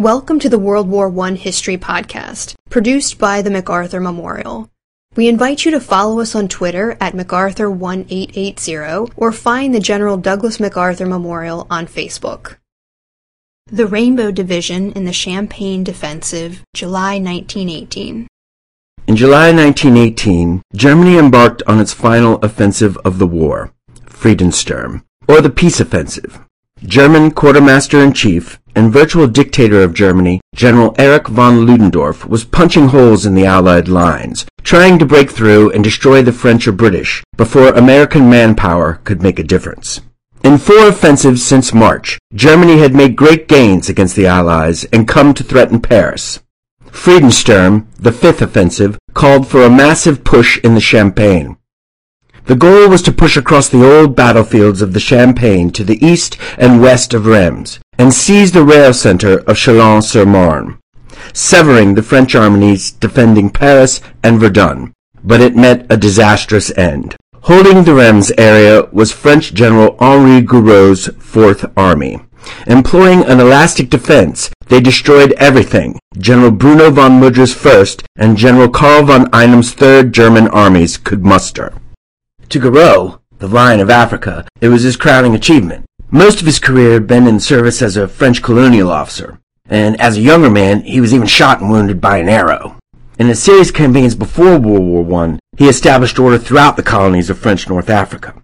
Welcome to the World War I History Podcast, produced by the MacArthur Memorial. We invite you to follow us on Twitter at MacArthur1880 or find the General Douglas MacArthur Memorial on Facebook. The Rainbow Division in the Champagne Defensive, July 1918. In July 1918, Germany embarked on its final offensive of the war, Friedensturm, or the Peace Offensive. German Quartermaster-in-Chief and virtual dictator of Germany, General Erich von Ludendorff, was punching holes in the Allied lines, trying to break through and destroy the French or British before American manpower could make a difference. In four offensives since March, Germany had made great gains against the Allies and come to threaten Paris. Friedensturm, the fifth offensive, called for a massive push in the Champagne. The goal was to push across the old battlefields of the Champagne to the east and west of Reims and seized the rail center of Chalons-sur-Marne, severing the French armies defending Paris and Verdun. But it met a disastrous end. Holding the Reims area was French General Henri Gouraud's Fourth Army. Employing an elastic defense, they destroyed everything General Bruno von Mudra's first and General Karl von Einem's third German armies could muster. To Gouraud, the Lion of Africa, it was his crowning achievement. Most of his career had been in service as a French colonial officer, and as a younger man, he was even shot and wounded by an arrow. In his serious campaigns before World War I, he established order throughout the colonies of French North Africa.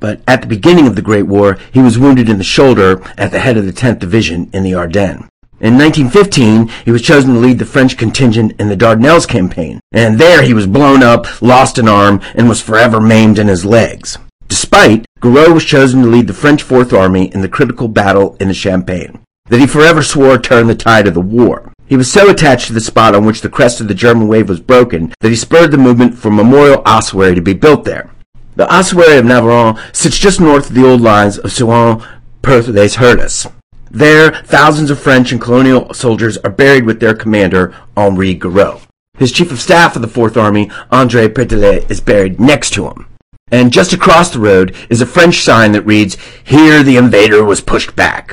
But at the beginning of the Great War, he was wounded in the shoulder at the head of the 10th Division in the Ardennes. In 1915, he was chosen to lead the French contingent in the Dardanelles campaign, and there he was blown up, lost an arm, and was forever maimed in his legs. Despite, Gouraud was chosen to lead the French Fourth Army in the critical battle in the Champagne, that he forever swore turned the tide of the war. He was so attached to the spot on which the crest of the German wave was broken that he spurred the movement for Memorial Ossuary to be built there. The Ossuary of Navarin sits just north of the old lines of Souain, Perth les. There, thousands of French and colonial soldiers are buried with their commander, Henri Gouraud. His chief of staff of the Fourth Army, André Prételat, is buried next to him. And just across the road is a French sign that reads, Here the invader was pushed back.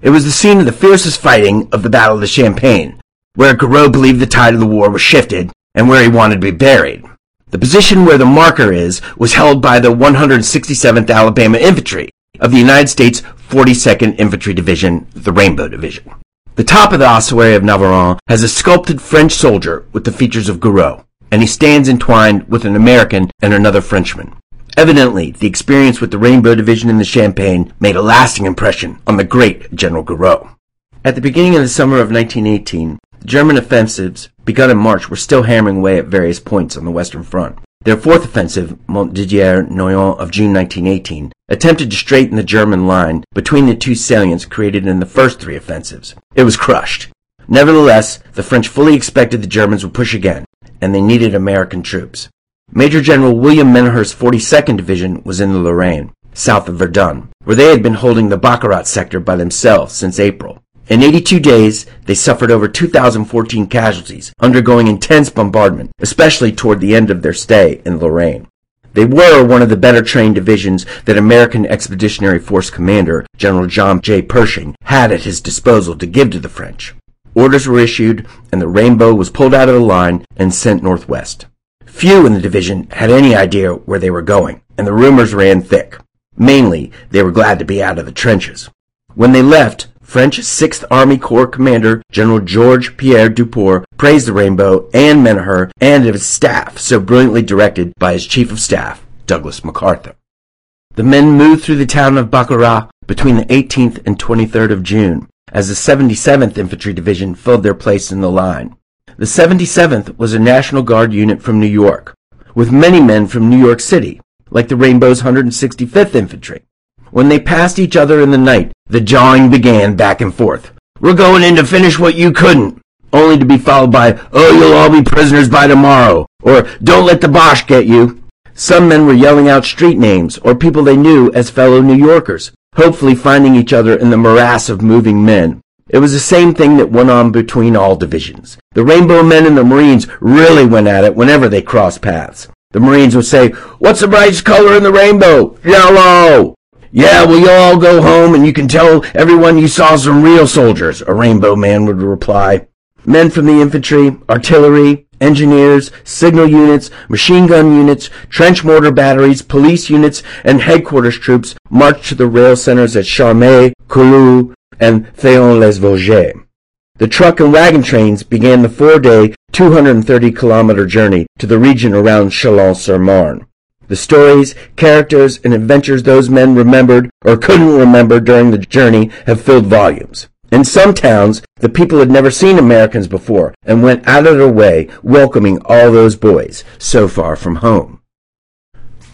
It was the scene of the fiercest fighting of the Battle of the Champagne, where Gouraud believed the tide of the war was shifted and where he wanted to be buried. The position where the marker is was held by the 167th Alabama Infantry of the United States 42nd Infantry Division, the Rainbow Division. The top of the ossuary of Navarin has a sculpted French soldier with the features of Gouraud, and he stands entwined with an American and another Frenchman. Evidently, the experience with the Rainbow Division in the Champagne made a lasting impression on the great General Gouraud. At the beginning of the summer of 1918, the German offensives, begun in March, were still hammering away at various points on the Western Front. Their fourth offensive, Montdidier-Noyon of June 1918, attempted to straighten the German line between the two salients created in the first three offensives. It was crushed. Nevertheless, the French fully expected the Germans would push again, and they needed American troops. Major General William Menoher's 42nd Division was in the Lorraine, south of Verdun, where they had been holding the Baccarat sector by themselves since April. In 82 days, they suffered over 2,014 casualties, undergoing intense bombardment, especially toward the end of their stay in Lorraine. They were one of the better trained divisions that American Expeditionary Force Commander General John J. Pershing had at his disposal to give to the French. Orders were issued, and the Rainbow was pulled out of the line and sent northwest. Few in the division had any idea where they were going, and the rumors ran thick. Mainly, they were glad to be out of the trenches. When they left, French 6th Army Corps Commander General Georges Pierre Duport praised the Rainbow and Menoher and its staff so brilliantly directed by his Chief of Staff, Douglas MacArthur. The men moved through the town of Baccarat between the 18th and 23rd of June as the 77th Infantry Division filled their place in the line. The 77th was a National Guard unit from New York, with many men from New York City, like the Rainbow's 165th Infantry. When they passed each other in the night, the jawing began back and forth. We're going in to finish what you couldn't. Only to be followed by, oh, you'll all be prisoners by tomorrow. Or, don't let the Boche get you. Some men were yelling out street names or people they knew as fellow New Yorkers, hopefully finding each other in the morass of moving men. It was the same thing that went on between all divisions. The Rainbow Men and the Marines really went at it whenever they crossed paths. The Marines would say, What's the brightest color in the rainbow? Yellow! Yeah, well, you all go home and you can tell everyone you saw some real soldiers, a rainbow man would reply. Men from the infantry, artillery, engineers, signal units, machine gun units, trench mortar batteries, police units, and headquarters troops marched to the rail centers at Charmey, Collioure, and Thaon-les-Vosges. The truck and wagon trains began the four-day, 230-kilometer journey to the region around Chalon-sur-Marne. The stories, characters, and adventures those men remembered or couldn't remember during the journey have filled volumes. In some towns, the people had never seen Americans before and went out of their way welcoming all those boys so far from home.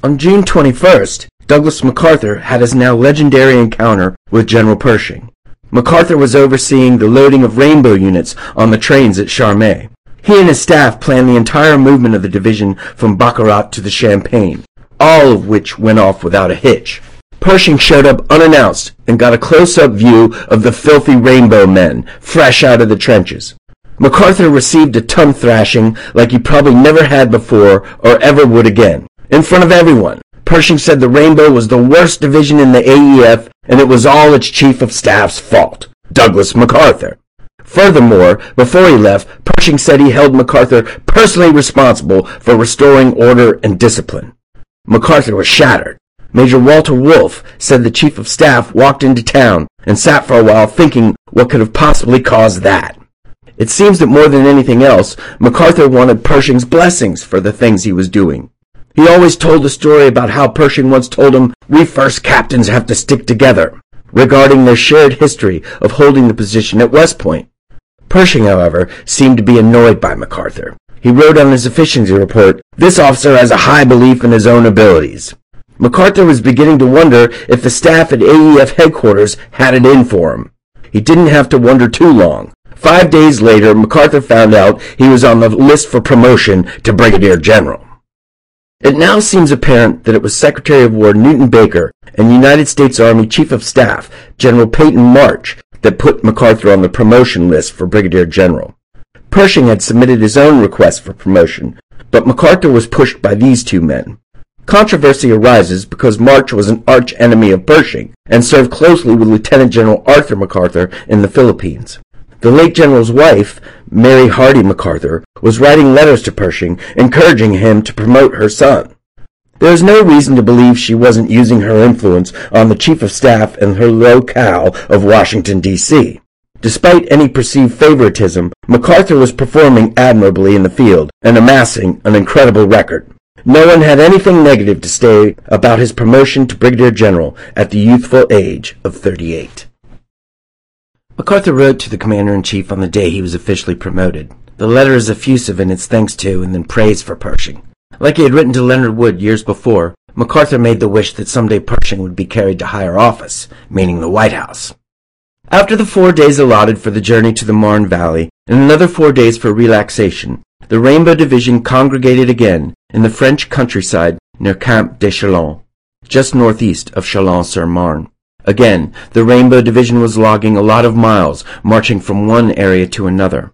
On June 21st, Douglas MacArthur had his now legendary encounter with General Pershing. MacArthur was overseeing the loading of rainbow units on the trains at Charmey. He and his staff planned the entire movement of the division from Baccarat to the Champagne, all of which went off without a hitch. Pershing showed up unannounced and got a close-up view of the filthy rainbow men, fresh out of the trenches. MacArthur received a ton thrashing like he probably never had before or ever would again, in front of everyone. Pershing said the Rainbow was the worst division in the AEF and it was all its chief of staff's fault, Douglas MacArthur. Furthermore, before he left, Pershing said he held MacArthur personally responsible for restoring order and discipline. MacArthur was shattered. Major Walter Wolfe said the chief of staff walked into town and sat for a while thinking what could have possibly caused that. It seems that more than anything else, MacArthur wanted Pershing's blessings for the things he was doing. He always told the story about how Pershing once told him, we first captains have to stick together, regarding their shared history of holding the position at West Point. Pershing, however, seemed to be annoyed by MacArthur. He wrote on his efficiency report, This officer has a high belief in his own abilities. MacArthur was beginning to wonder if the staff at AEF headquarters had it in for him. He didn't have to wonder too long. Five days later, MacArthur found out he was on the list for promotion to Brigadier General. It now seems apparent that it was Secretary of War Newton Baker and United States Army Chief of Staff General Peyton March that put MacArthur on the promotion list for brigadier general. Pershing had submitted his own request for promotion, but MacArthur was pushed by these two men. Controversy arises because March was an arch enemy of Pershing and served closely with Lieutenant General Arthur MacArthur in the Philippines. The late general's wife, Mary Hardy MacArthur, was writing letters to Pershing encouraging him to promote her son. There is no reason to believe she wasn't using her influence on the Chief of Staff and her locale of Washington, D.C. Despite any perceived favoritism, MacArthur was performing admirably in the field and amassing an incredible record. No one had anything negative to say about his promotion to Brigadier General at the youthful age of 38. MacArthur wrote to the Commander-in-Chief on the day he was officially promoted. The letter is effusive in its thanks to and then praise for Pershing. Like he had written to Leonard Wood years before, MacArthur made the wish that someday Pershing would be carried to higher office, meaning the White House. After the four days allotted for the journey to the Marne Valley, and another four days for relaxation, the Rainbow Division congregated again in the French countryside near Camp de Chalon, just northeast of Chalon-sur-Marne. Again, the Rainbow Division was logging a lot of miles, marching from one area to another.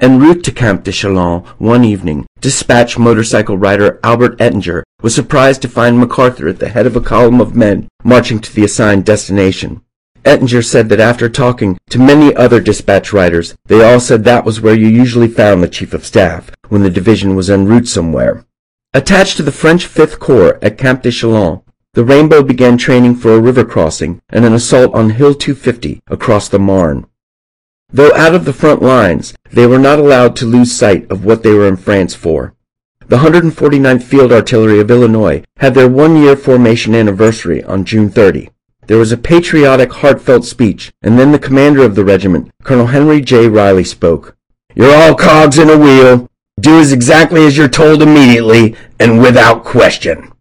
En route to Camp de Chalon one evening, dispatch motorcycle rider Albert Ettinger was surprised to find MacArthur at the head of a column of men marching to the assigned destination. Ettinger said that after talking to many other dispatch riders, they all said that was where you usually found the Chief of Staff when the division was en route somewhere. Attached to the French Fifth Corps at Camp de Chalon, the Rainbow began training for a river crossing and an assault on Hill 250 across the Marne. Though out of the front lines, they were not allowed to lose sight of what they were in France for. The 149th Field Artillery of Illinois had their one-year formation anniversary on June 30. There was a patriotic, heartfelt speech, and then the commander of the regiment, Colonel Henry J. Reilly, spoke. You're all cogs in a wheel. Do as exactly as you're told immediately and without question.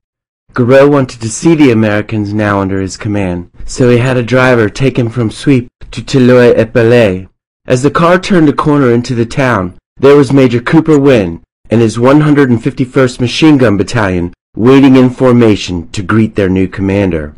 Gouraud wanted to see the Americans now under his command, so he had a driver take him from Suippes to Tilloy-et-Bellay. As the car turned a corner into the town, there was Major Cooper Winn and his 151st Machine Gun Battalion waiting in formation to greet their new commander.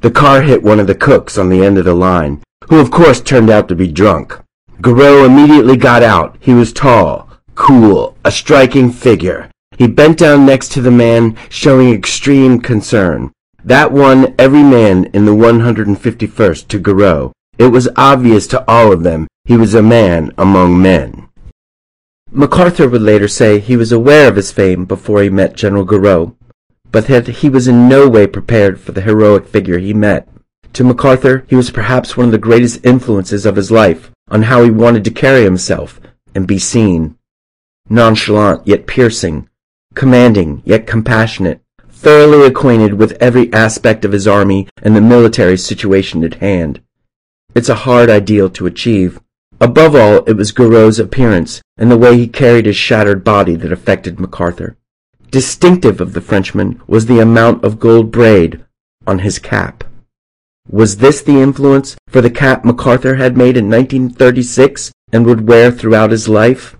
The car hit one of the cooks on the end of the line, who of course turned out to be drunk. Gouraud immediately got out. He was tall, cool, a striking figure. He bent down next to the man, showing extreme concern. That won every man in the 151st to Gouraud. It was obvious to all of them he was a man among men. MacArthur would later say he was aware of his fame before he met General Gouraud, but that he was in no way prepared for the heroic figure he met. To MacArthur, he was perhaps one of the greatest influences of his life on how he wanted to carry himself and be seen. Nonchalant yet piercing, commanding yet compassionate, thoroughly acquainted with every aspect of his army and the military situation at hand. It's a hard ideal to achieve. Above all, it was Gouraud's appearance and the way he carried his shattered body that affected MacArthur. Distinctive of the Frenchman was the amount of gold braid on his cap. Was this the influence for the cap MacArthur had made in 1936 and would wear throughout his life?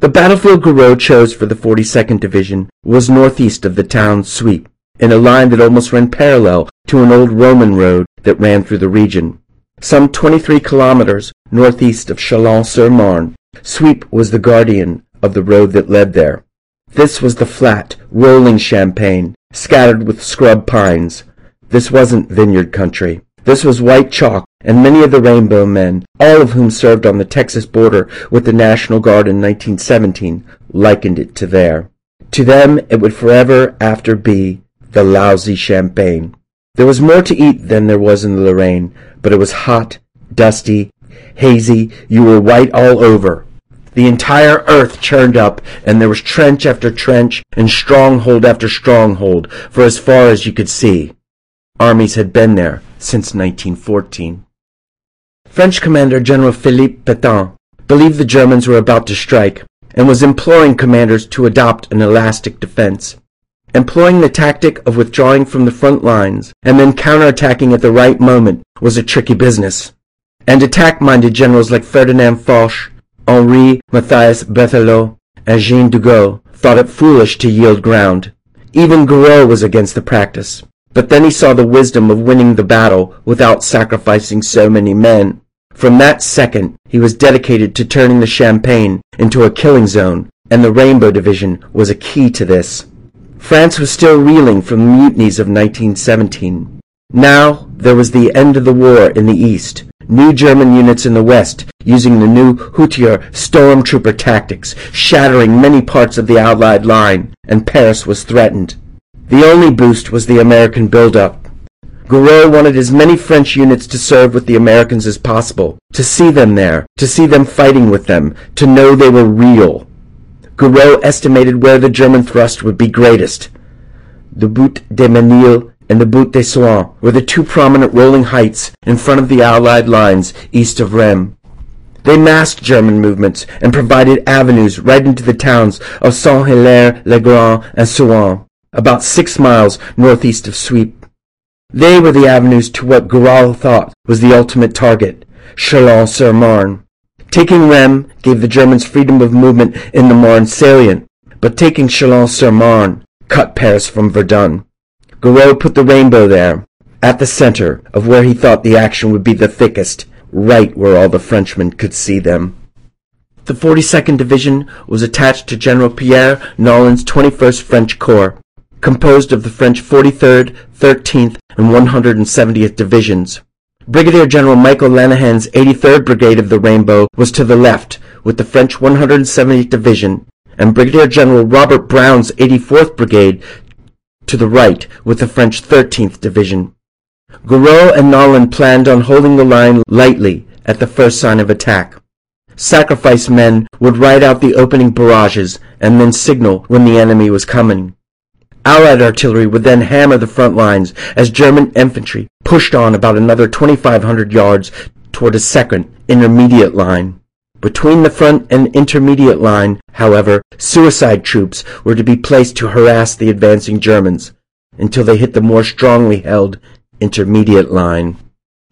The battlefield Gouraud chose for the 42nd Division was northeast of the town Suippes, in a line that almost ran parallel to an old Roman road that ran through the region. Some 23 kilometers northeast of Chalons-sur-Marne, Suippes was the guardian of the road that led there. This was the flat, rolling champaign, scattered with scrub pines. This wasn't vineyard country. This was white chalk, and many of the Rainbow Men, all of whom served on the Texas border with the National Guard in 1917, likened it to there. To them it would forever after be the lousy champagne. There was more to eat than there was in the Lorraine, but it was hot, dusty, hazy, you were white all over. The entire earth churned up, and there was trench after trench and stronghold after stronghold for as far as you could see. Armies had been there since 1914. French Commander General Philippe Pétain believed the Germans were about to strike and was imploring commanders to adopt an elastic defense. Employing the tactic of withdrawing from the front lines and then counterattacking at the right moment was a tricky business. And attack-minded generals like Ferdinand Foch, Henri Mathias Berthelot, and Jean Degoutte thought it foolish to yield ground. Even Gouraud was against the practice. But then he saw the wisdom of winning the battle without sacrificing so many men. From that second, he was dedicated to turning the Champagne into a killing zone, and the Rainbow Division was a key to this. France was still reeling from the mutinies of 1917. Now there was the end of the war in the east, new German units in the west using the new Hutier stormtrooper tactics, shattering many parts of the Allied line, and Paris was threatened. The only boost was the American buildup. Gouraud wanted as many French units to serve with the Americans as possible, to see them there, to see them fighting with them, to know they were real. Gouraud estimated where the German thrust would be greatest. The Butte des Menils and the Butte des Souains were the two prominent rolling heights in front of the Allied lines east of Rheims. They masked German movements and provided avenues right into the towns of Saint-Hilaire-le-Grand and Souain, about six miles northeast of Suippes. They were the avenues to what Gouraud thought was the ultimate target, Chalons-sur-Marne. Taking Rheims gave the Germans freedom of movement in the Marne salient, but taking Chalons-sur-Marne cut Paris from Verdun. Gouraud put the rainbow there, at the center of where he thought the action would be the thickest, right where all the Frenchmen could see them. The 42nd Division was attached to General Pierre Naulin's 21st French Corps, composed of the French 43rd, 13th, and 170th Divisions. Brigadier General Michael Lenihan's 83rd Brigade of the Rainbow was to the left, with the French 170th Division, and Brigadier General Robert Brown's 84th Brigade to the right, with the French 13th Division. Gouraud and Naulin planned on holding the line lightly at the first sign of attack. Sacrifice men would ride out the opening barrages and then signal when the enemy was coming. Allied artillery would then hammer the front lines as German infantry pushed on about another 2,500 yards toward a second, intermediate line. Between the front and intermediate line, however, suicide troops were to be placed to harass the advancing Germans until they hit the more strongly held intermediate line.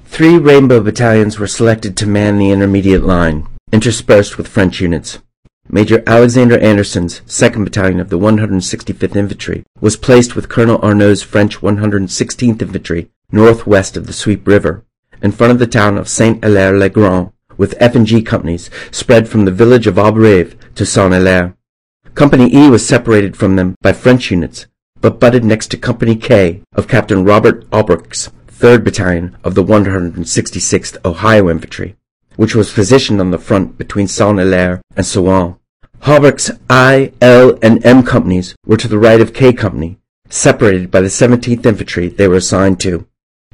Three Rainbow battalions were selected to man the intermediate line, interspersed with French units. Major Alexander Anderson's 2nd Battalion of the 165th Infantry was placed with Colonel Arnaud's French 116th Infantry northwest of the Suippes River, in front of the town of Saint-Hilaire-le-Grand, with F&G companies spread from the village of Auberive to Saint-Hilaire. Company E was separated from them by French units, but butted next to Company K of Captain Robert Albrecht's 3rd Battalion of the 166th Ohio Infantry, which was positioned on the front between Saint-Hilaire and Souain. Albrecht's I, L, and M companies were to the right of K Company, separated by the 17th Infantry they were assigned to.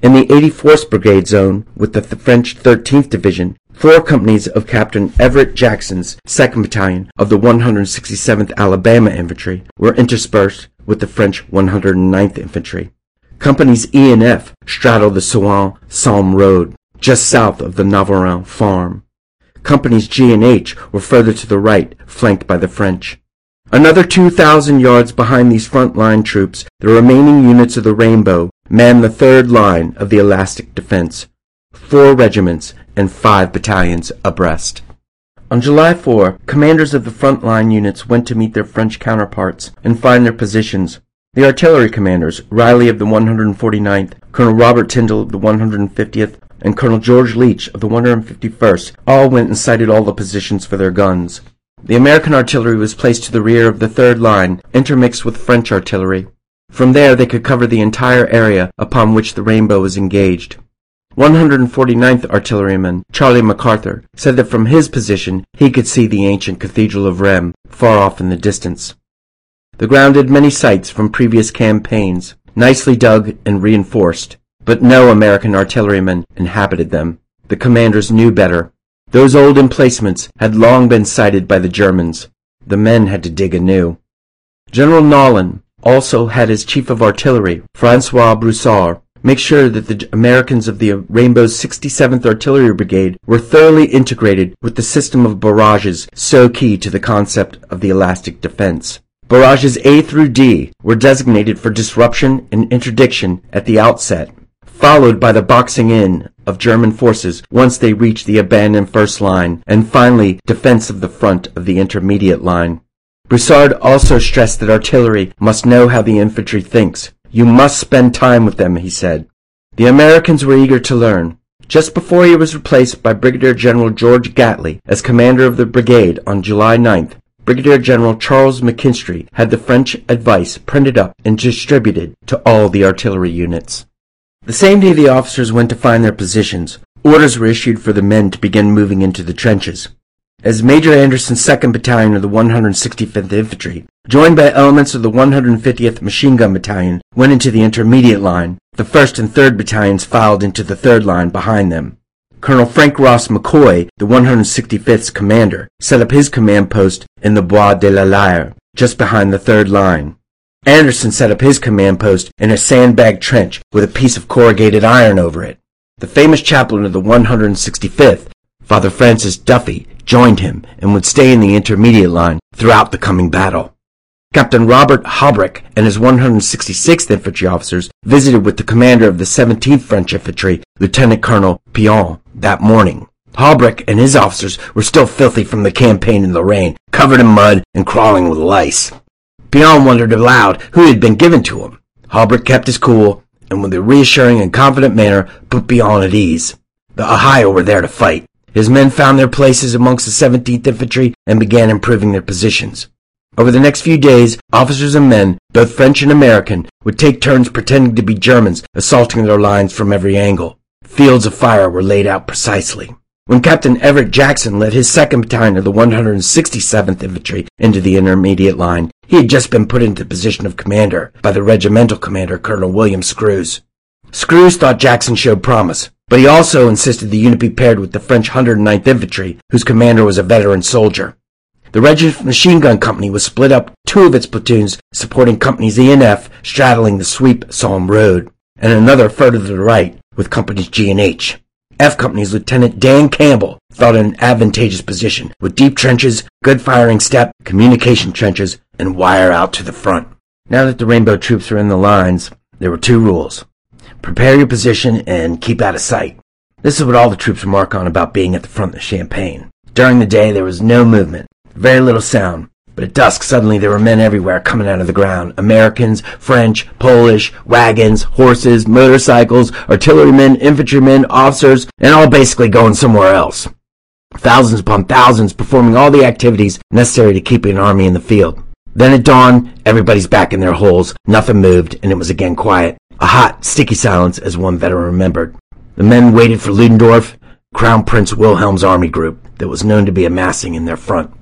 In the 84th Brigade zone with the th- French 13th Division, four companies of Captain Everett Jackson's 2nd Battalion of the 167th Alabama Infantry were interspersed with the French 109th Infantry. Companies E and F straddled the Souain Salm Road, just south of the Navarin farm. Companies G and H were further to the right, flanked by the French. Another 2,000 yards behind these front line troops, the remaining units of the Rainbow manned the third line of the elastic defense, four regiments and five battalions abreast. On July 4, commanders of the front line units went to meet their French counterparts and find their positions. The artillery commanders, Reilly of the 149th, Colonel Robert Tyndall of the 150th, and Colonel George Leach of the 151st, all went and sighted all the positions for their guns. The American artillery was placed to the rear of the third line, intermixed with French artillery. From there they could cover the entire area upon which the Rainbow was engaged. 149th Artilleryman Charlie MacArthur said that from his position he could see the ancient Cathedral of Rheims far off in the distance. The ground had many sites from previous campaigns, nicely dug and reinforced, but no American artillerymen inhabited them. The commanders knew better. Those old emplacements had long been sighted by the Germans. The men had to dig anew. General Naulin also had as chief of artillery Francois Broussard make sure that the Americans of the Rainbow's 67th Artillery Brigade were thoroughly integrated with the system of barrages so key to the concept of the elastic defense. Barrages A through D were designated for disruption and interdiction at the outset, followed by the boxing in of German forces once they reached the abandoned first line, and finally defense of the front of the intermediate line. Broussard also stressed that artillery must know how the infantry thinks, you must spend time with them, he said. The Americans were eager to learn. Just before he was replaced by Brigadier General George Gately as commander of the brigade on July 9th, Brigadier General Charles McKinstry had the French advice printed up and distributed to all the artillery units. The same day the officers went to find their positions, orders were issued for the men to begin moving into the trenches as Major Anderson's 2nd Battalion of the 165th Infantry, joined by elements of the 150th Machine Gun Battalion, went into the intermediate line. The 1st and 3rd Battalions filed into the 3rd line behind them. Colonel Frank Ross McCoy, the 165th's commander, set up his command post in the Bois de la Lyre, just behind the 3rd line. Anderson set up his command post in a sandbag trench with a piece of corrugated iron over it. The famous chaplain of the 165th, Father Francis Duffy, joined him and would stay in the intermediate line throughout the coming battle. Captain Robert Halbrecht and his 166th infantry officers visited with the commander of the 17th French Infantry, Lieutenant Colonel Pion, that morning. Halbrecht and his officers were still filthy from the campaign in the rain, covered in mud and crawling with lice. Pion wondered aloud who had been given to him. Halbrecht kept his cool and with a reassuring and confident manner put Pion at ease. The Ohio were there to fight, his men found their places amongst the 17th Infantry and began improving their positions. Over the next few days, officers and men, both French and American, would take turns pretending to be Germans, assaulting their lines from every angle. Fields of fire were laid out precisely. When Captain Everett Jackson led his 2nd Battalion of the 167th Infantry into the intermediate line, he had just been put into the position of commander by the regimental commander, Colonel William Screws. Screws thought Jackson showed promise, but he also insisted the unit be paired with the French 109th Infantry, whose commander was a veteran soldier. The Regiment Machine Gun Company was split up, two of its platoons supporting Companies E and F straddling the sweep Somme Road, and another further to the right with Companies G and H. F Company's Lieutenant Dan Campbell thought in an advantageous position, with deep trenches, good firing step, communication trenches, and wire out to the front. Now that the Rainbow troops were in the lines, there were two rules. Prepare your position and keep out of sight. This is what all the troops remark on about being at the front of the Champagne. During the day there was no movement, very little sound, but at dusk suddenly there were men everywhere coming out of the ground. Americans, French, Polish, wagons, horses, motorcycles, artillerymen, infantrymen, officers, and all basically going somewhere else. Thousands upon thousands performing all the activities necessary to keep an army in the field. Then at dawn, everybody's back in their holes, nothing moved, and it was again quiet. A hot, sticky silence, as one veteran remembered. The men waited for Ludendorff, Crown Prince Wilhelm's army group that was known to be amassing in their front.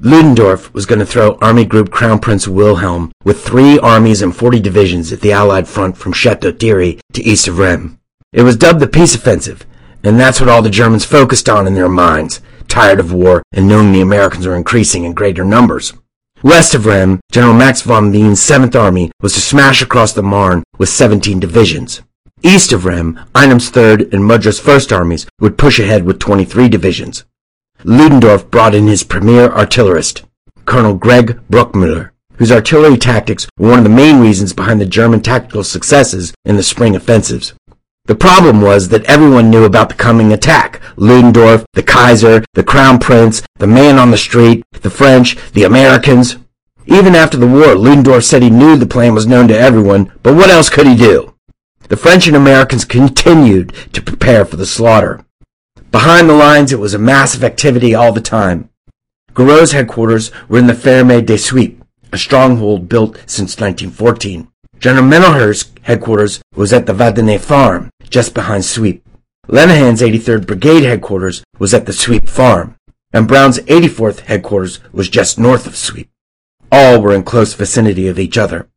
Ludendorff was going to throw Army Group Crown Prince Wilhelm with three armies and 40 divisions at the Allied front from Chateau Thierry to east of Rheims. It was dubbed the Peace Offensive, and that's what all the Germans focused on in their minds, tired of war and knowing the Americans were increasing in greater numbers. West of Rheims, General Max von Boehn's 7th Army was to smash across the Marne with 17 divisions. East of Rheims, Einem's 3rd and Mudra's 1st armies would push ahead with 23 divisions. Ludendorff brought in his premier artillerist, Colonel Greg Bruchmüller, whose artillery tactics were one of the main reasons behind the German tactical successes in the spring offensives. The problem was that everyone knew about the coming attack. Ludendorff, the Kaiser, the Crown Prince, the man on the street, the French, the Americans. Even after the war, Ludendorff said he knew the plan was known to everyone, but what else could he do? The French and Americans continued to prepare for the slaughter. Behind the lines, it was a massive activity all the time. Gouraud's headquarters were in the Ferme des Suippes, a stronghold built since 1914. General Menoher's headquarters was at the Vadenay farm, just behind Suippes. Lenihan's 83rd Brigade headquarters was at the Suippes farm, and Brown's 84th headquarters was just north of Suippes. All were in close vicinity of each other.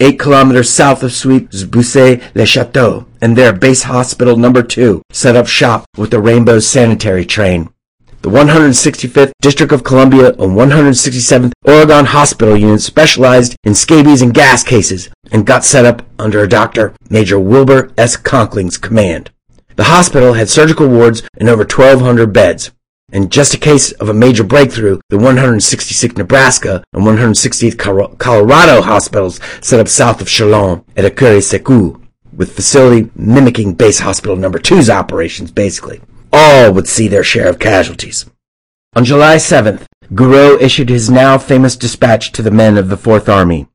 Eight kilometers south of Suippes is Bussy-le-Château, and there Base Hospital Number 2 set up shop with the Rainbow Sanitary Train. The 165th District of Columbia and 167th Oregon Hospital units specialized in scabies and gas cases and got set up under a Dr. Major Wilbur S. Conkling's command. The hospital had surgical wards and over 1,200 beds. In just a case of a major breakthrough, the 166th Nebraska and 160th Colorado hospitals set up south of Chalon at Écurie-Secours, with facility mimicking base hospital number two's operations, basically. All would see their share of casualties. On July 7th, Gouraud issued his now famous dispatch to the men of the Fourth Army.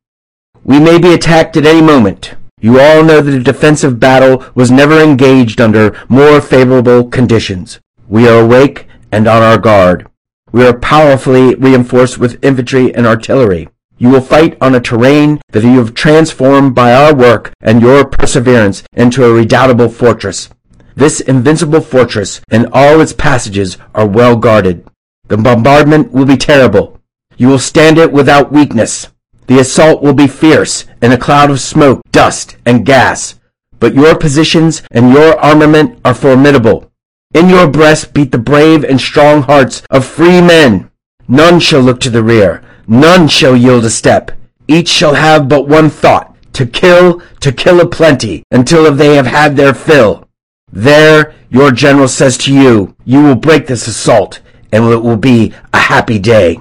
We may be attacked at any moment. You all know that a defensive battle was never engaged under more favorable conditions. We are awake and on our guard. We are powerfully reinforced with infantry and artillery. You will fight on a terrain that you have transformed by our work and your perseverance into a redoubtable fortress. This invincible fortress and all its passages are well guarded. The bombardment will be terrible. You will stand it without weakness. The assault will be fierce in a cloud of smoke, dust, and gas. But your positions and your armament are formidable. In your breast beat the brave and strong hearts of free men. None shall look to the rear. None shall yield a step. Each shall have but one thought, to kill, to kill a plenty, until they have had their fill. There, your general says to you, you will break this assault, and it will be a happy day.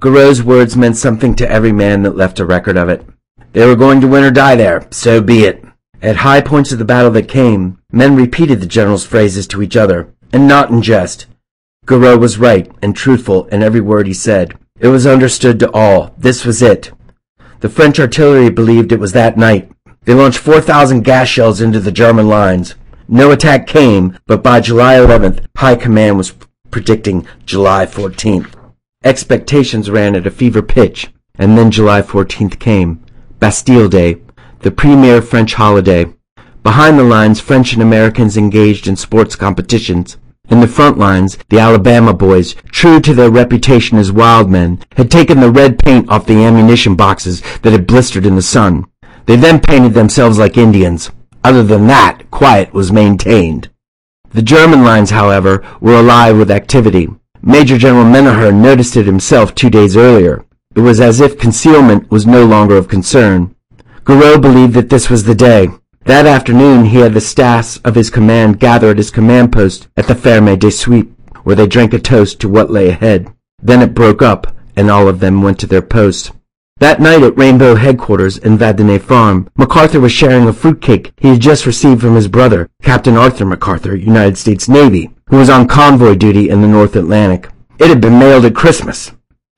Gouraud's words meant something to every man that left a record of it. They were going to win or die there, so be it. At high points of the battle that came, men repeated the general's phrases to each other, and not in jest. Gouraud was right and truthful in every word he said. It was understood to all. This was it. The French artillery believed it was that night. They launched 4,000 gas shells into the German lines. No attack came, but by July 11th, High Command was predicting July 14th. Expectations ran at a fever pitch, and then July 14th came. Bastille Day, the premier French holiday. Behind the lines, French and Americans engaged in sports competitions. In the front lines, the Alabama boys, true to their reputation as wild men, had taken the red paint off the ammunition boxes that had blistered in the sun. They then painted themselves like Indians. Other than that, quiet was maintained. The German lines, however, were alive with activity. Major General Menoher noticed it himself two days earlier. It was as if concealment was no longer of concern. Gouraud believed that this was the day. That afternoon he had the staffs of his command gather at his command post at the Ferme des Suippes, where they drank a toast to what lay ahead. Then it broke up, and all of them went to their posts. That night at Rainbow headquarters in Vadenay Farm, MacArthur was sharing a fruitcake he had just received from his brother, Captain Arthur MacArthur, United States Navy, who was on convoy duty in the North Atlantic. It had been mailed at Christmas.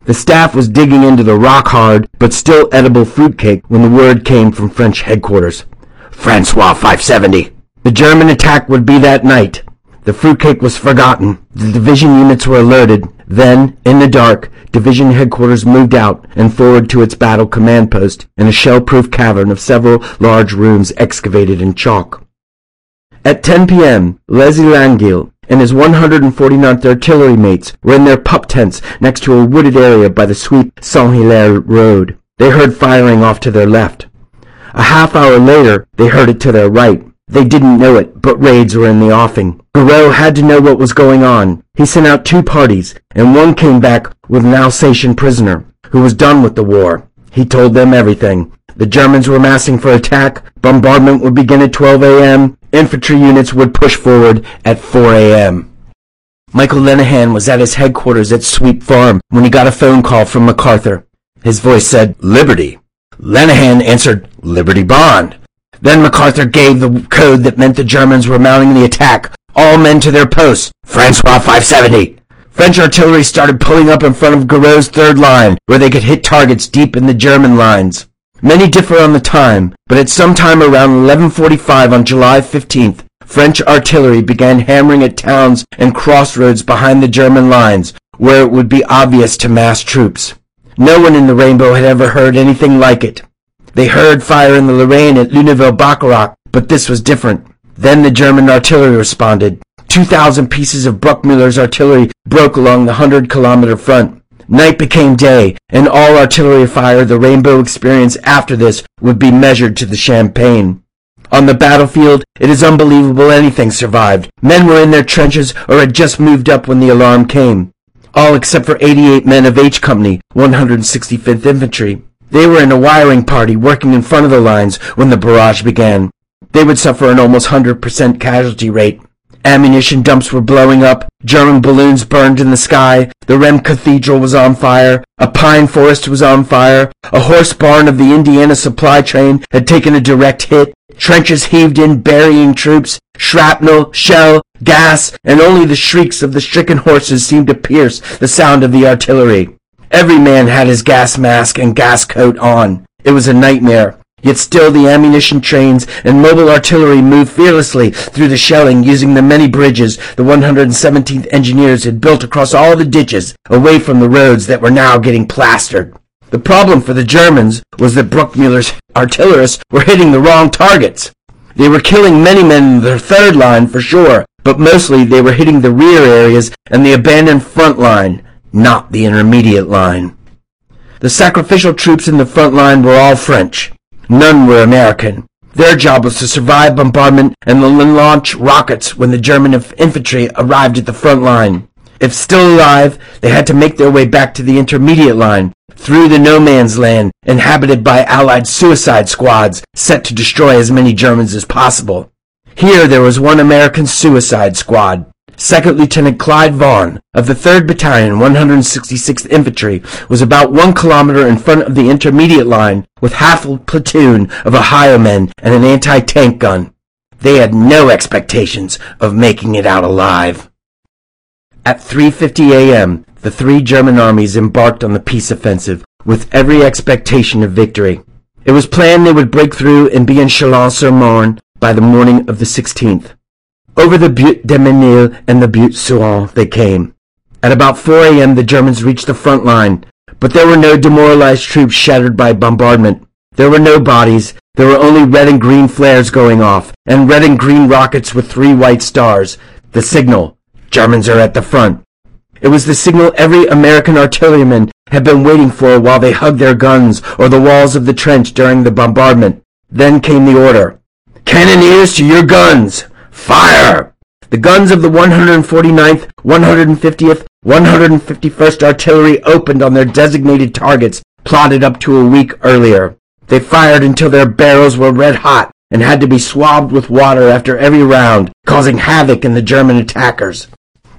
The staff was digging into the rock-hard but still edible fruitcake when the word came from French headquarters. Francois 570. The German attack would be that night. The fruitcake was forgotten. The division units were alerted. Then, in the dark, division headquarters moved out and forward to its battle command post in a shell-proof cavern of several large rooms excavated in chalk. At 10 p.m., Leslie Langille and his 149th artillery mates were in their pup tents next to a wooded area by the sweet Saint-Hilaire road. They heard firing off to their left. A half hour later, they heard it to their right. They didn't know it, but raids were in the offing. Gouraud had to know what was going on. He sent out two parties, and one came back with an Alsatian prisoner, who was done with the war. He told them everything. The Germans were massing for attack. Bombardment would begin at 12 a.m. Infantry units would push forward at 4 a.m. Michael Lenihan was at his headquarters at Sweet Farm when he got a phone call from MacArthur. His voice said, Liberty. Lenihan answered, Liberty Bond. Then MacArthur gave the code that meant the Germans were mounting the attack. All men to their posts. Francois 570. French artillery started pulling up in front of Gouraud's third line, where they could hit targets deep in the German lines. Many differ on the time, but at some time around 1145 on July 15th, French artillery began hammering at towns and crossroads behind the German lines, where it would be obvious to mass troops. No one in the Rainbow had ever heard anything like it. They heard fire in the Lorraine at Lunéville-Baccarat, but this was different. Then the German artillery responded. 2,000 pieces of Bruchmüller's artillery broke along the 100-kilometer front. Night became day, and all artillery fire the Rainbow experienced after this would be measured to the champagne. On the battlefield, it is unbelievable anything survived. Men were in their trenches or had just moved up when the alarm came. All except for 88 men of H Company, 165th Infantry. They were in a wiring party working in front of the lines when the barrage began. They would suffer an almost 100% casualty rate. Ammunition dumps were blowing up, German balloons burned in the sky, the Rheims Cathedral was on fire, a pine forest was on fire, a horse barn of the Indiana supply train had taken a direct hit, trenches heaved in burying troops, shrapnel, shell, gas, and only the shrieks of the stricken horses seemed to pierce the sound of the artillery. Every man had his gas mask and gas coat on. It was a nightmare. Yet still the ammunition trains and mobile artillery moved fearlessly through the shelling using the many bridges the 117th Engineers had built across all the ditches away from the roads that were now getting plastered. The problem for the Germans was that Bruchmüller's artillerists were hitting the wrong targets. They were killing many men in their third line for sure, but mostly they were hitting the rear areas and the abandoned front line not the intermediate line. The sacrificial troops in the front line were all French. None were American. Their job was to survive bombardment and launch rockets when the German infantry arrived at the front line. If still alive, they had to make their way back to the intermediate line, through the no man's land inhabited by Allied suicide squads set to destroy as many Germans as possible. Here there was one American suicide squad, Second Lieutenant Clyde Vaughan of the 3rd Battalion, 166th Infantry, was about one kilometer in front of the intermediate line with half a platoon of Ohio men and an anti-tank gun. They had no expectations of making it out alive. At 3.50 a.m., the three German armies embarked on the peace offensive with every expectation of victory. It was planned they would break through and be in Chalons-sur-Marne by the morning of the 16th. Over the Butte de Menil and the Butte Souain they came. At about 4 a.m. the Germans reached the front line, but there were no demoralized troops shattered by bombardment. There were no bodies. There were only red and green flares going off, and red and green rockets with three white stars. The signal. Germans are at the front. It was the signal every American artilleryman had been waiting for while they hugged their guns or the walls of the trench during the bombardment. Then came the order. Cannoneers to your guns! Fire! The guns of the 149th, 150th, 151st Artillery opened on their designated targets plotted up to a week earlier. They fired until their barrels were red hot and had to be swabbed with water after every round, causing havoc in the German attackers.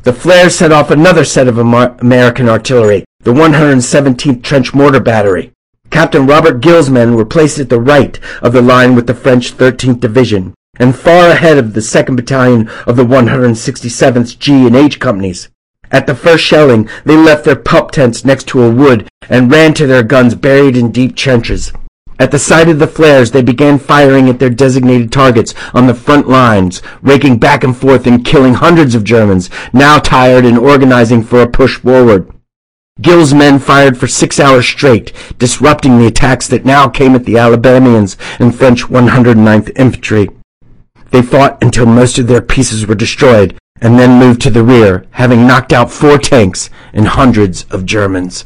The flares set off another set of American artillery, the 117th Trench Mortar Battery. Captain Robert Gill's men were placed at the right of the line with the French 13th Division and far ahead of the 2nd Battalion of the 167th G and H companies. At the first shelling, they left their pup tents next to a wood and ran to their guns buried in deep trenches. At the sight of the flares, they began firing at their designated targets on the front lines, raking back and forth and killing hundreds of Germans, now tired and organizing for a push forward. Gill's men fired for six hours straight, disrupting the attacks that now came at the Alabamians and French 109th Infantry. They fought until most of their pieces were destroyed, and then moved to the rear, having knocked out four tanks and hundreds of Germans.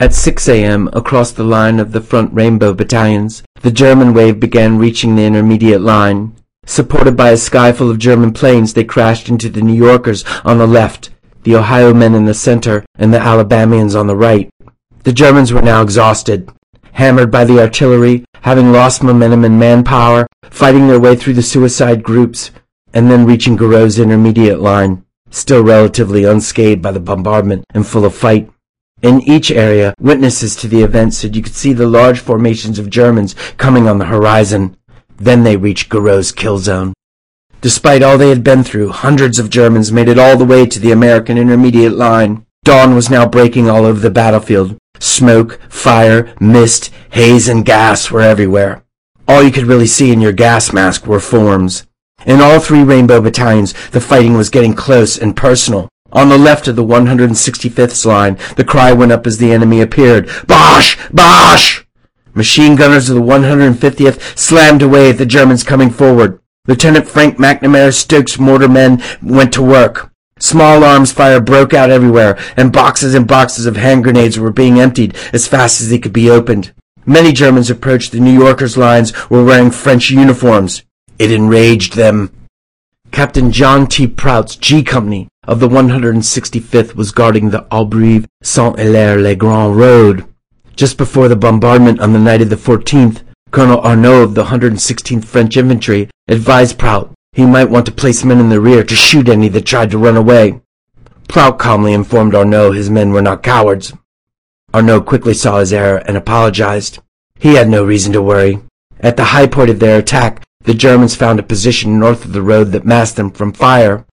At 6 a.m., across the line of the front rainbow battalions, the German wave began reaching the intermediate line. Supported by a sky full of German planes, they crashed into the New Yorkers on the left, the Ohio men in the center, and the Alabamians on the right. The Germans were now exhausted, hammered by the artillery, having lost momentum and manpower, fighting their way through the suicide groups, and then reaching Gouraud's intermediate line, still relatively unscathed by the bombardment and full of fight. In each area, witnesses to the event said you could see the large formations of Germans coming on the horizon. Then they reached Gouraud's kill zone. Despite all they had been through, hundreds of Germans made it all the way to the American intermediate line. Dawn was now breaking all over the battlefield. Smoke, fire, mist, haze, and gas were everywhere. All you could really see in your gas mask were forms. In all three Rainbow battalions, the fighting was getting close and personal. On the left of the 165th line, the cry went up as the enemy appeared. Boche! Boche! Machine gunners of the 150th slammed away at the Germans coming forward. Lieutenant Frank McNamara Stokes mortar men went to work. Small arms fire broke out everywhere, and boxes and boxes of hand grenades were being emptied as fast as they could be opened. Many Germans approached the New Yorkers' lines were wearing French uniforms. It enraged them. Captain John T. Prout's G Company of the 165th was guarding the Auberive Saint-Hilaire-les-Grands road. Just before the bombardment on the night of the 14th, Colonel Arnaud of the 116th French Infantry advised Prout he might want to place men in the rear to shoot any that tried to run away. Prout calmly informed Arnaud his men were not cowards. Arnaud quickly saw his error and apologized. He had no reason to worry. At the high point of their attack, the Germans found a position north of the road that masked them from fire.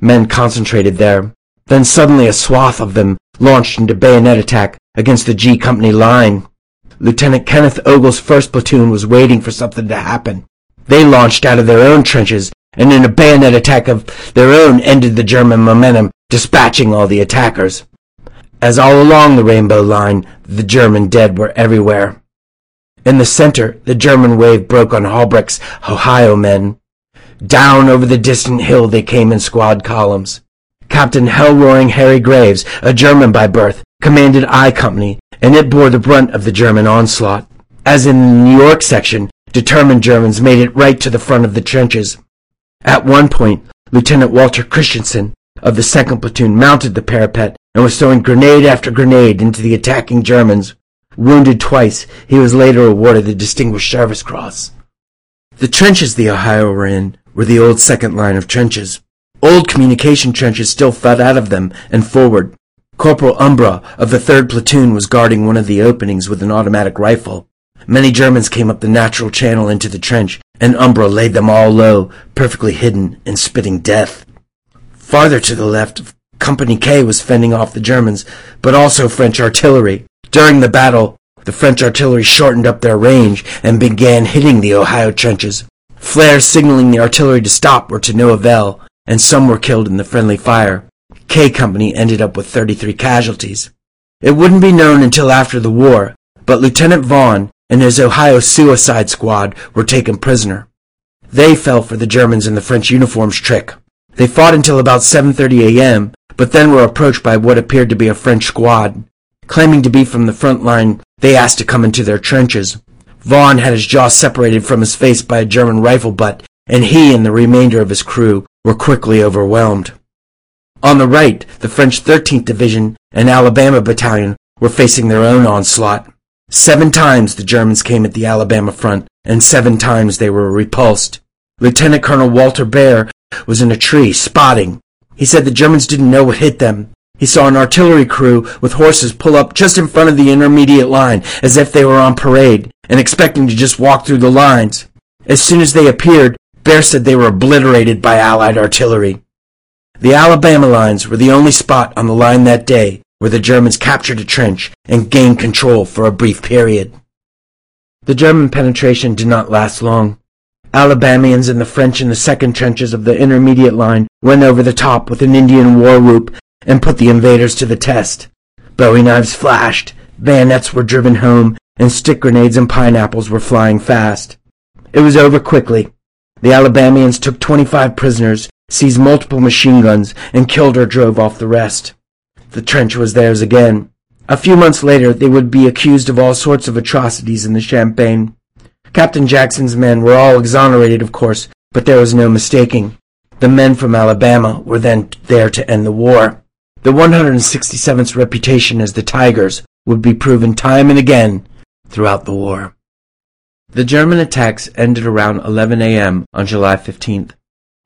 Men concentrated there. Then suddenly a swath of them launched into bayonet attack against the G Company line. Lieutenant Kenneth Ogle's first platoon was waiting for something to happen. They launched out of their own trenches and in a bayonet attack of their own ended the German momentum, dispatching all the attackers. As all along the rainbow line, the German dead were everywhere. In the center, the German wave broke on Halbrecht's Ohio men. Down over the distant hill they came in squad columns. Captain Hell-Roaring Harry Graves, a German by birth, commanded I Company, and it bore the brunt of the German onslaught. As in the New York section, determined Germans made it right to the front of the trenches. At one point, Lieutenant Walter Christensen of the 2nd Platoon mounted the parapet and was throwing grenade after grenade into the attacking Germans. Wounded twice, he was later awarded the Distinguished Service Cross. The trenches the Ohio were in were the old second line of trenches. Old communication trenches still fed out of them and forward. Corporal Umbra of the 3rd Platoon was guarding one of the openings with an automatic rifle. Many Germans came up the natural channel into the trench, and Umbra laid them all low, perfectly hidden and spitting death. Farther to the left, Company K was fending off the Germans, but also French artillery. During the battle, the French artillery shortened up their range and began hitting the Ohio trenches. Flares signaling the artillery to stop were to no avail, and some were killed in the friendly fire. K Company ended up with 33 casualties. It wouldn't be known until after the war, but Lieutenant Vaughn and his Ohio suicide squad were taken prisoner. They fell for the Germans in the French uniforms trick. They fought until about 7.30 a.m., but then were approached by what appeared to be a French squad. Claiming to be from the front line, they asked to come into their trenches. Vaughn had his jaw separated from his face by a German rifle butt, and he and the remainder of his crew were quickly overwhelmed. On the right, the French 13th Division and Alabama Battalion were facing their own onslaught. Seven times the Germans came at the Alabama front, and seven times they were repulsed. Lieutenant Colonel Walter Baer was in a tree, spotting. He said the Germans didn't know what hit them, he saw an artillery crew with horses pull up just in front of the intermediate line as if they were on parade and expecting to just walk through the lines. As soon as they appeared, Baer said they were obliterated by Allied artillery. The Alabama lines were the only spot on the line that day where the Germans captured a trench and gained control for a brief period. The German penetration did not last long. Alabamians and the French in the second trenches of the intermediate line went over the top with an Indian war whoop and put the invaders to the test. Bowie knives flashed, bayonets were driven home, and stick grenades and pineapples were flying fast. It was over quickly. The Alabamians took 25 prisoners, seized multiple machine guns, and killed or drove off the rest. The trench was theirs again. A few months later, they would be accused of all sorts of atrocities in the Champagne. Captain Jackson's men were all exonerated, of course, but there was no mistaking. The men from Alabama were then there to end the war. The 167th's reputation as the Tigers would be proven time and again throughout the war. The German attacks ended around 11 a.m. on July 15th.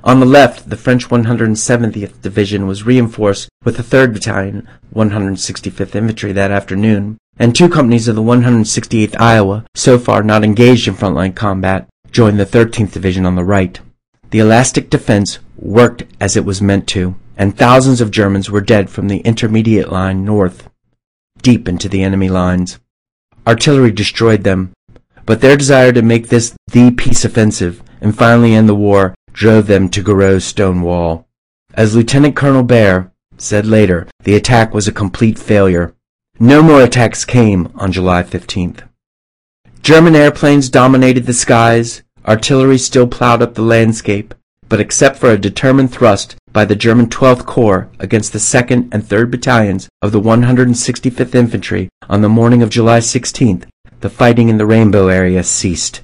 On the left, the French 170th Division was reinforced with the 3rd Battalion, 165th Infantry that afternoon, and two companies of the 168th Iowa, so far not engaged in frontline combat, joined the 13th Division on the right. The elastic defense worked as it was meant to, and thousands of Germans were dead from the intermediate line north, deep into the enemy lines. Artillery destroyed them, but their desire to make this the peace offensive and finally end the war drove them to Gouraud's stone wall. As Lieutenant Colonel Baer said later, the attack was a complete failure. No more attacks came on July 15th. German airplanes dominated the skies, artillery still plowed up the landscape, but except for a determined thrust by the German 12th Corps against the 2nd and 3rd Battalions of the 165th Infantry on the morning of July 16th, the fighting in the Rainbow area ceased.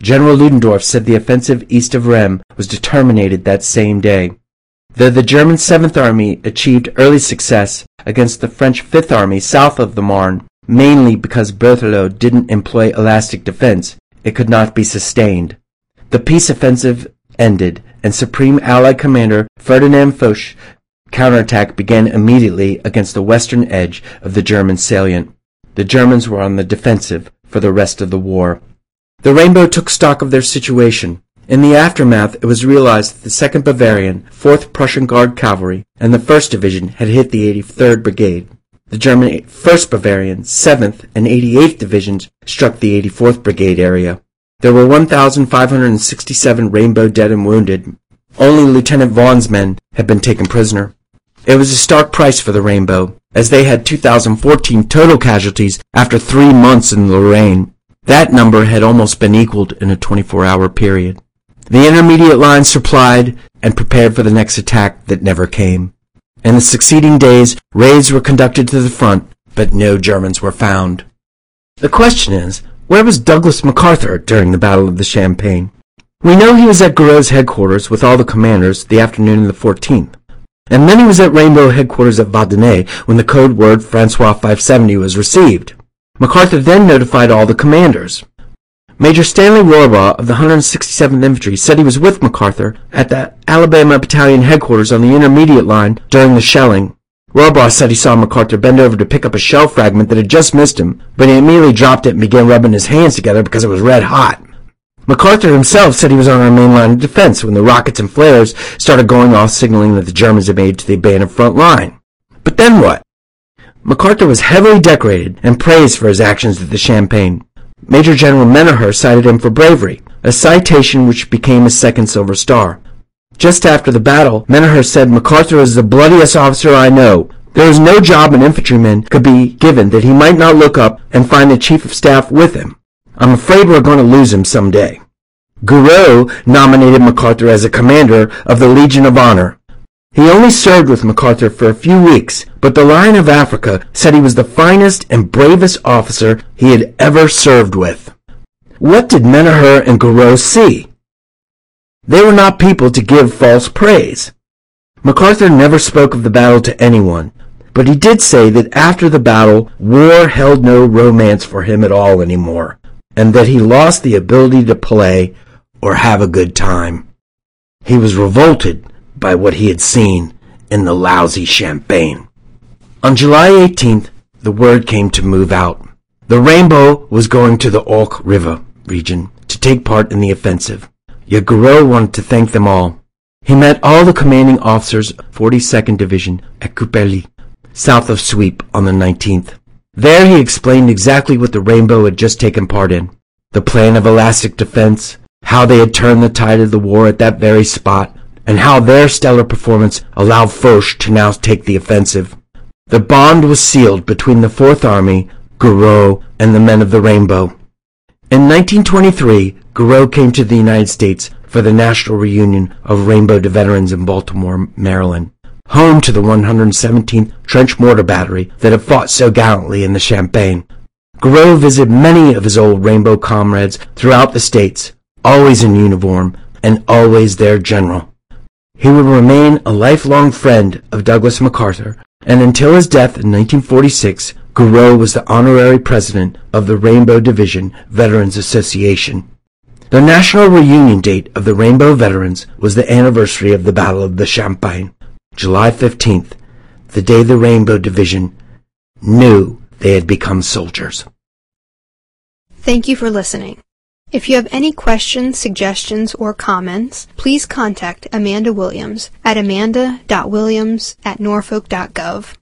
General Ludendorff said the offensive east of Rheims was terminated that same day. Though the German Seventh Army achieved early success against the French Fifth Army south of the Marne, mainly because Berthelot didn't employ elastic defense, it could not be sustained. The peace offensive ended, and Supreme Allied Commander Ferdinand Foch's counterattack began immediately against the western edge of the German salient. The Germans were on the defensive for the rest of the war. The Rainbow took stock of their situation. In the aftermath, it was realized that the 2nd Bavarian, 4th Prussian Guard Cavalry, and the 1st Division had hit the 83rd Brigade. The German 1st Bavarian, 7th, and 88th Divisions struck the 84th Brigade area. There were 1,567 Rainbow dead and wounded. Only Lieutenant Vaughan's men had been taken prisoner. It was a stark price for the Rainbow, as they had 2,014 total casualties after three months in Lorraine. That number had almost been equaled in a 24-hour period. The intermediate line supplied and prepared for the next attack that never came. In the succeeding days, raids were conducted to the front, but no Germans were found. The question is, where was Douglas MacArthur during the Battle of the Champagne? We know he was at Gouraud's headquarters with all the commanders the afternoon of the 14th. And then he was at Rainbow headquarters at Vadenay when the code word Francois 570 was received. MacArthur then notified all the commanders. Major Stanley Rohrbaugh of the 167th Infantry said he was with MacArthur at the Alabama Battalion headquarters on the intermediate line during the shelling. Rohrbaugh said he saw MacArthur bend over to pick up a shell fragment that had just missed him, but he immediately dropped it and began rubbing his hands together because it was red hot. MacArthur himself said he was on our main line of defense when the rockets and flares started going off signaling that the Germans had made to the abandoned front line. But then what? MacArthur was heavily decorated and praised for his actions at the Champagne. Major General Menoher cited him for bravery, a citation which became his second Silver Star. Just after the battle, Menoher said MacArthur is the bloodiest officer I know. There is no job an infantryman could be given that he might not look up and find the chief of staff with him. I'm afraid we're going to lose him some day. Gouraud nominated MacArthur as a commander of the Legion of Honor, he only served with MacArthur for a few weeks, but the Lion of Africa said he was the finest and bravest officer he had ever served with. What did Menoher and Gouraud see? They were not people to give false praise. MacArthur never spoke of the battle to anyone, but he did say that after the battle, war held no romance for him at all anymore, and that he lost the ability to play or have a good time. He was revolted by what he had seen in the lousy Champagne. On July 18th, the word came to move out. The Rainbow was going to the Ourcq River region to take part in the offensive. Gouraud wanted to thank them all. He met all the commanding officers of 42nd Division at Cuperly, south of Suippes, on the 19th. There he explained exactly what the Rainbow had just taken part in. the plan of elastic defense, how they had turned the tide of the war at that very spot, and how their stellar performance allowed Foch to now take the offensive. The bond was sealed between the Fourth Army, Gouraud, and the men of the Rainbow. In 1923, Gouraud came to the United States for the national reunion of Rainbow veterans in Baltimore, Maryland, home to the 117th Trench Mortar Battery that had fought so gallantly in the Champagne. Gouraud visited many of his old Rainbow comrades throughout the states, always in uniform and always their general. He would remain a lifelong friend of Douglas MacArthur, and until his death in 1946, Gouraud was the honorary president of the Rainbow Division Veterans Association. The national reunion date of the Rainbow Veterans was the anniversary of the Battle of the Champagne, July 15th, the day the Rainbow Division knew they had become soldiers. Thank you for listening. If you have any questions, suggestions, or comments, please contact Amanda Williams at amanda.williams at norfolk.gov.